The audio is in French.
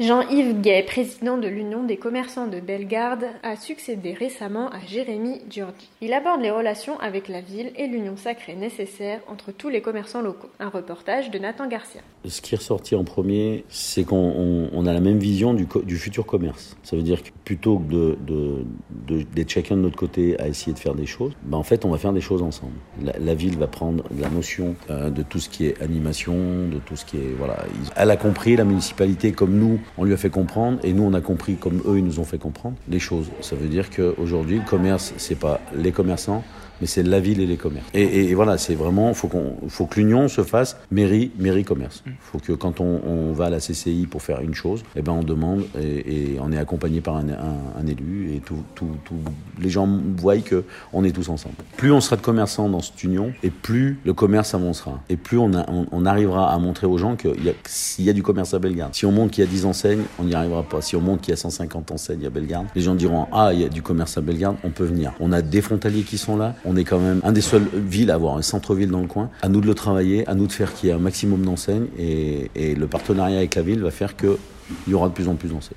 Jean-Yves Gay, président de l'Union des commerçants de Bellegarde, a succédé récemment à Jérémy Giorgi. Il aborde les relations avec la ville et l'union sacrée nécessaire entre tous les commerçants locaux. Un reportage de Nathan Garcia. Ce qui est ressorti en premier, c'est qu'on a la même vision du, futur commerce. Ça veut dire que plutôt que d'être chacun de notre côté à essayer de faire des choses, ben en fait, on va faire des choses ensemble. La, la ville va prendre la notion euh, de tout ce qui est animation, de tout ce qui est voilà. Elle a compris la municipalité comme nous on lui a fait comprendre, et nous on a compris comme eux ils nous ont fait comprendre les choses. Ça veut dire qu'aujourd'hui le commerce c'est pas les commerçants, mais c'est la ville et les commerces. Et, voilà, c'est vraiment, faut qu'on, faut que l'union se fasse mairie, mairie commerce. Il mm. faut que quand on, va à la CCI pour faire une chose, eh ben on demande et, on est accompagné par un, élu et tout, tout, les gens voient que on est tous ensemble. Plus on sera de commerçants dans cette union, et plus le commerce avancera, et plus on, on, arrivera à montrer aux gens qu'il y a, s'il y a du commerce à Bellegarde. Si on montre qu'il y a 10 enseignes, on n'y arrivera pas. Si on montre qu'il y a 150 enseignes à Bellegarde, les gens diront ah il y a du commerce à Bellegarde, on peut venir. On a des frontaliers qui sont là on est quand même un des seuls villes à avoir un centre-ville dans le coin. À nous de le travailler, à nous de faire qu'il y ait un maximum d'enseignes et, le partenariat avec la ville va faire qu'il y aura de plus en plus d'enseignes.